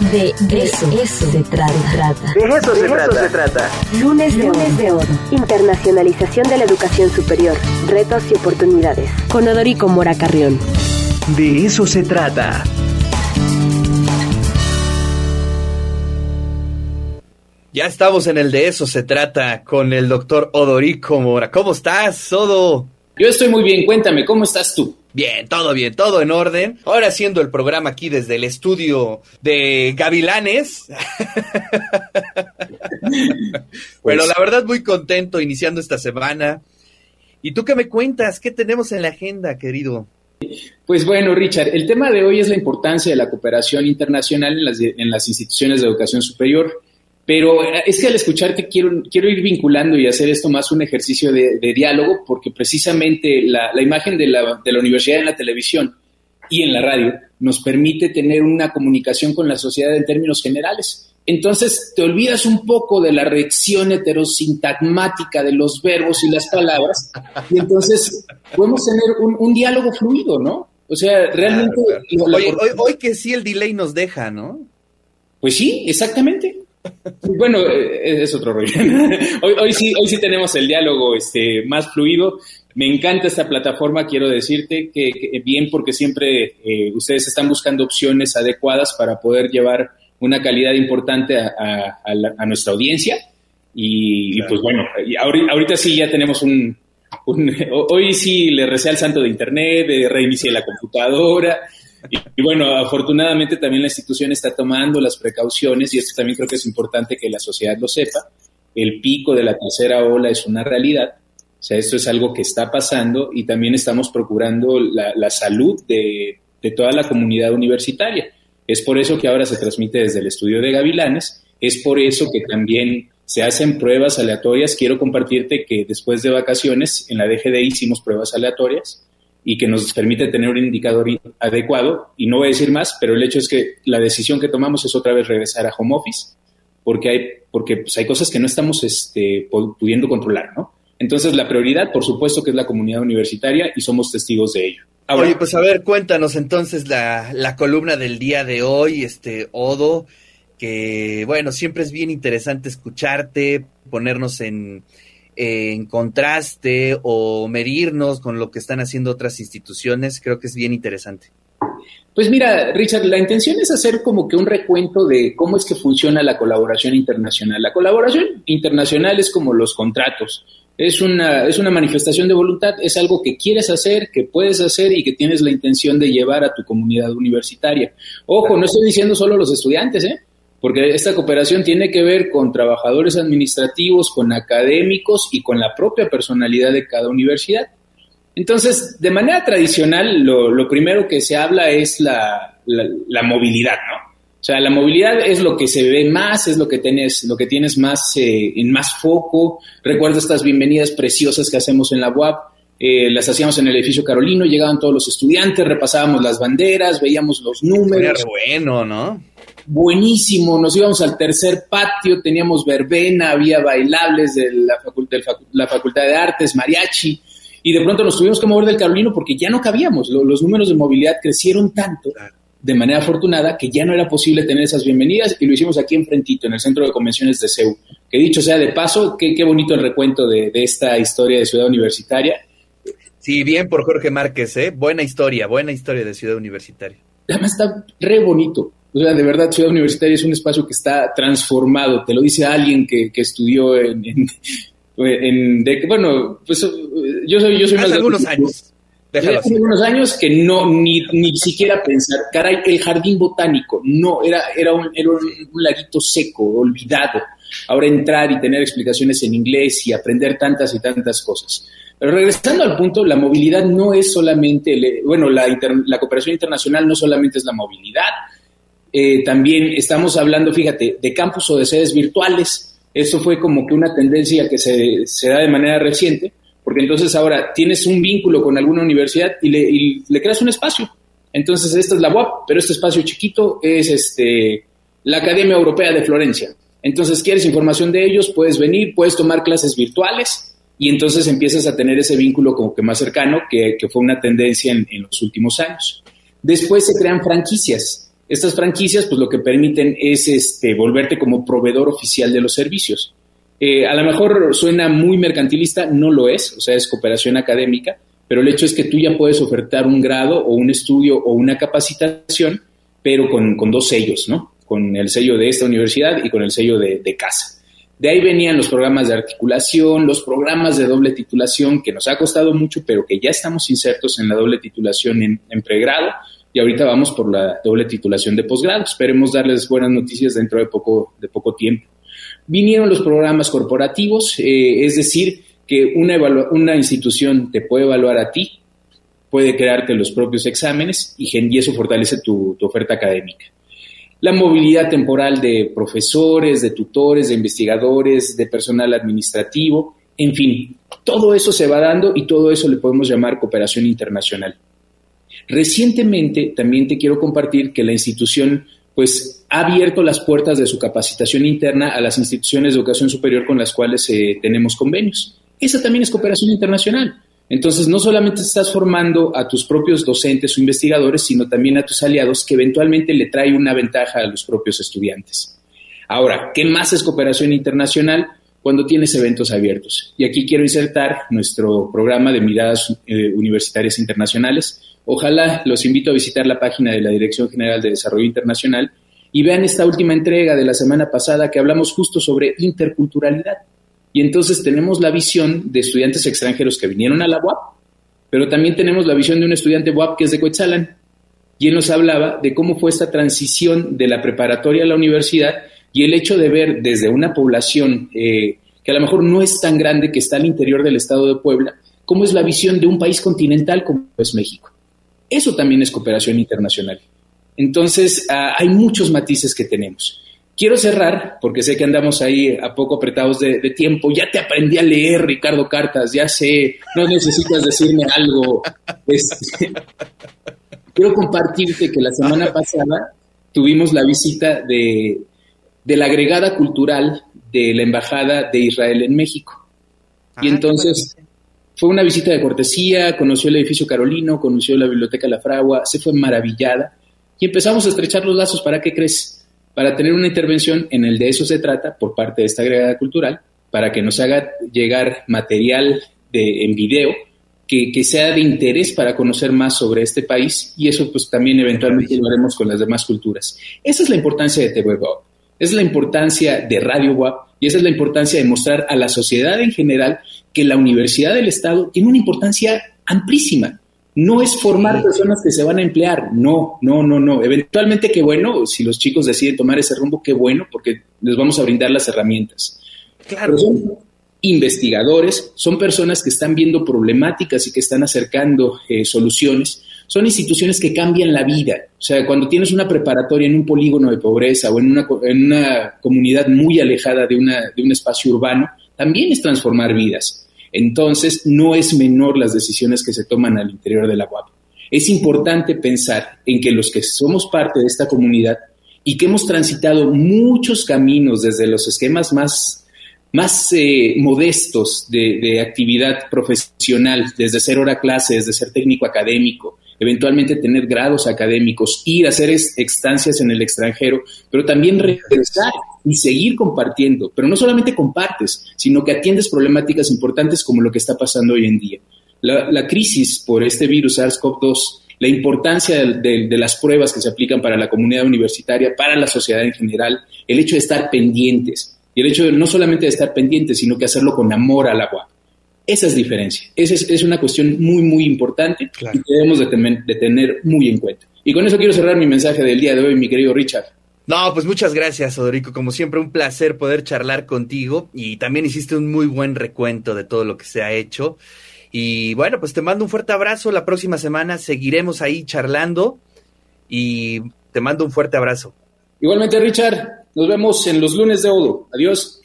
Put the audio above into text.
De eso, eso se trata. De eso, se, trata. se trata. Lunes de, Lunes de oro. Internacionalización de la educación superior. Retos y oportunidades. Con Odorico Mora Carrión. De eso se trata. Ya estamos en el de eso se trata con el doctor Odorico Mora. ¿Cómo estás, Odo? Yo estoy muy bien, cuéntame, ¿cómo estás tú? Bien, todo bien, todo en orden. Ahora haciendo el programa aquí desde el estudio de Gavilanes. Bueno, pues la verdad muy contento iniciando esta semana. ¿Y tú qué me cuentas? ¿Qué tenemos en la agenda, querido? Pues bueno, Richard, el tema de hoy es la importancia de la cooperación internacional en las, en las instituciones de educación superior. Pero eh, es que al escucharte quiero, quiero ir vinculando y hacer esto más un ejercicio de, diálogo, porque precisamente la, imagen de la, de la universidad en la televisión y en la radio nos permite tener una comunicación con la sociedad en términos generales. Entonces te olvidas un poco de la reacción heterosintagmática de los verbos y las palabras y entonces podemos tener un, diálogo fluido, ¿no? O sea, realmente... hoy, hoy, que sí el delay nos deja, ¿no? Pues sí, exactamente. Bueno, eh, es otro rollo. Hoy, sí, hoy sí tenemos el diálogo este, más fluido. Me encanta esta plataforma, quiero decirte que, bien porque siempre eh, ustedes están buscando opciones adecuadas para poder llevar una calidad importante a, nuestra audiencia. Y, pues bueno, ahorita, sí ya tenemos un, Hoy sí le recé al santo de Internet, reinicié la computadora, y, bueno, afortunadamente también la institución está tomando las precauciones y esto también creo que es importante que la sociedad lo sepa. El pico de la tercera ola es una realidad. O sea, esto es algo que está pasando y también estamos procurando la, salud de, de toda la comunidad universitaria. Es por eso que ahora se transmite desde el estudio de Gavilanes, es por eso que también se hacen pruebas aleatorias. Quiero compartirte que después de vacaciones en la DGD hicimos pruebas aleatorias y que nos permite tener un indicador adecuado. Y no voy a decir más, pero el hecho es que la decisión que tomamos es otra vez regresar a home office, porque hay, porque, pues, hay cosas que no estamos este, pudiendo controlar, ¿no? Entonces, la prioridad, por supuesto, que es la comunidad universitaria y somos testigos de ello. Oye, pues a ver, cuéntanos entonces la, la columna del día de hoy, este Odo, que bueno, siempre es bien interesante escucharte, ponernos en, en contraste o medirnos con lo que están haciendo otras instituciones, creo que es bien interesante. Pues mira, Richard, la intención es hacer como que un recuento de cómo es que funciona la colaboración internacional. La colaboración internacional es como los contratos. Es una, es una manifestación de voluntad, es algo que quieres hacer, que puedes hacer y que tienes la intención de llevar a tu comunidad universitaria. Ojo, no estoy diciendo solo los estudiantes, ¿eh? Porque esta cooperación tiene que ver con trabajadores administrativos, con académicos y con la propia personalidad de cada universidad. Entonces, de manera tradicional, lo, primero que se habla es la, movilidad, ¿no? O sea, la movilidad es lo que se ve más, es lo que tienes, lo que tienes más eh, en más foco. Recuerdo estas bienvenidas preciosas que hacemos en la UAP. Eh, las hacíamos en el edificio Carolino, llegaban todos los estudiantes, repasábamos las banderas, veíamos los números. Era bueno, ¿no? Buenísimo, nos íbamos al tercer patio, teníamos verbena, había bailables de la, facultad, la facultad de Artes, mariachi, y de pronto nos tuvimos que mover del Carolino porque ya no cabíamos, los números de movilidad crecieron tanto de manera afortunada que ya no era posible tener esas bienvenidas y lo hicimos aquí enfrentito, en el Centro de Convenciones de CEU. Que dicho sea de paso, qué, qué bonito el recuento de, de esta historia de Ciudad Universitaria. Sí, bien por Jorge Márquez, ¿eh? Buena historia, buena historia de Ciudad Universitaria. Además está re bonito. O sea, de verdad, Ciudad Universitaria es un espacio que está transformado. Te lo dice alguien que, estudió en, en, bueno, pues yo soy, yo soy Hace algunos años. Hace algunos años que no, ni, ni siquiera pensar, caray, el jardín botánico, no, era, era, un, era un, laguito seco, olvidado. Ahora entrar y tener explicaciones en inglés y aprender tantas y tantas cosas. Pero regresando al punto, la movilidad no es solamente, bueno, la, la cooperación internacional no solamente es la movilidad, eh, también estamos hablando, fíjate, de campus o de sedes virtuales. Eso fue como que una tendencia que se, da de manera reciente, porque entonces ahora tienes un vínculo con alguna universidad y le, le creas un espacio. Entonces, esta es la UAP, pero este espacio chiquito es este, la Academia Europea de Florencia. Entonces, quieres información de ellos, puedes venir, puedes tomar clases virtuales y entonces empiezas a tener ese vínculo como que más cercano, que, fue una tendencia en, en los últimos años. Después se crean franquicias Estas franquicias, pues lo que permiten es este, volverte como proveedor oficial de los servicios. Eh, a lo mejor suena muy mercantilista, no lo es, o sea, es cooperación académica, pero el hecho es que tú ya puedes ofertar un grado o un estudio o una capacitación, pero con, dos sellos, ¿no? Con el sello de esta universidad y con el sello de, casa. De ahí venían los programas de articulación, los programas de doble titulación, que nos ha costado mucho, pero que ya estamos insertos en la doble titulación en, pregrado, y ahorita vamos por la doble titulación de posgrado. Esperemos darles buenas noticias dentro de poco, de poco tiempo. Vinieron los programas corporativos, eh, es decir, que una, una institución te puede evaluar a ti, puede crearte los propios exámenes y, eso fortalece tu, oferta académica. La movilidad temporal de profesores, de tutores, de investigadores, de personal administrativo, en fin, todo eso se va dando y todo eso le podemos llamar cooperación internacional. Recientemente también te quiero compartir que la institución pues ha abierto las puertas de su capacitación interna a las instituciones de educación superior con las cuales eh, tenemos convenios. Esa también es cooperación internacional. Entonces, no solamente estás formando a tus propios docentes o investigadores, sino también a tus aliados que eventualmente le trae una ventaja a los propios estudiantes. Ahora, ¿qué más es cooperación internacional? Cuando tienes eventos abiertos. Y aquí quiero insertar nuestro programa de miradas eh, universitarias internacionales. Ojalá los invito a visitar la página de la Dirección General de Desarrollo Internacional y vean esta última entrega de la semana pasada que hablamos justo sobre interculturalidad. Y entonces tenemos la visión de estudiantes extranjeros que vinieron a la UAP, pero también tenemos la visión de un estudiante UAP que es de Coetzalan. Y él nos hablaba de cómo fue esta transición de la preparatoria a la universidad y el hecho de ver desde una población eh, que a lo mejor no es tan grande, que está al interior del estado de Puebla, cómo es la visión de un país continental como es México. Eso también es cooperación internacional. Entonces, ah, hay muchos matices que tenemos. Quiero cerrar, porque sé que andamos ahí a poco apretados de, tiempo. Ya te aprendí a leer, Ricardo Cartas, ya sé, no necesitas decirme algo. Quiero compartirte que la semana pasada tuvimos la visita de, de la agregada cultural de la Embajada de Israel en México. y ah, entonces fue una visita de cortesía, conoció el edificio Carolino, conoció la Biblioteca La Fragua, se fue maravillada y empezamos a estrechar los lazos. ¿Para qué crees? para tener una intervención en el de eso se trata por parte de esta agregada cultural, para que nos haga llegar material de, en video que, sea de interés para conocer más sobre este país y eso pues también eventualmente lo haremos con las demás culturas. Esa es la importancia de WAP, esa es la importancia de Radio WAP y esa es la importancia de mostrar a la sociedad en general que la Universidad del Estado tiene una importancia amplísima no es formar personas que se van a emplear, no, no, no, no. Eventualmente, qué bueno, si los chicos deciden tomar ese rumbo, qué bueno, porque les vamos a brindar las herramientas. Claro. son investigadores, son personas que están viendo problemáticas y que están acercando eh, soluciones. Son instituciones que cambian la vida. O sea, cuando tienes una preparatoria en un polígono de pobreza o en una, en una comunidad muy alejada de, una, de un espacio urbano, también es transformar vidas. Entonces, no es menor las decisiones que se toman al interior de la UAP. Es importante pensar en que los que somos parte de esta comunidad y que hemos transitado muchos caminos desde los esquemas más, más eh, modestos de, de, actividad profesional, desde ser hora clase, desde ser técnico académico, eventualmente tener grados académicos, ir a hacer estancias en el extranjero, pero también regresar y seguir compartiendo, pero no solamente compartes, sino que atiendes problemáticas importantes como lo que está pasando hoy en día. La, crisis por este virus SARS-CoV-2, la importancia de, de, las pruebas que se aplican para la comunidad universitaria, para la sociedad en general, el hecho de estar pendientes, y el hecho de no solamente de estar pendientes, sino que hacerlo con amor al agua. Esa es diferencia. Esa es, una cuestión muy, muy importante y que debemos de tener muy en cuenta. Y con eso quiero cerrar mi mensaje del día de hoy, mi querido Richard. No, pues muchas gracias, Odorico. Como siempre, un placer poder charlar contigo y también hiciste un muy buen recuento de todo lo que se ha hecho. Y bueno, pues te mando un fuerte abrazo. La próxima semana seguiremos ahí charlando y te mando un fuerte abrazo. Igualmente, Richard, nos vemos en los lunes de Odo. Adiós.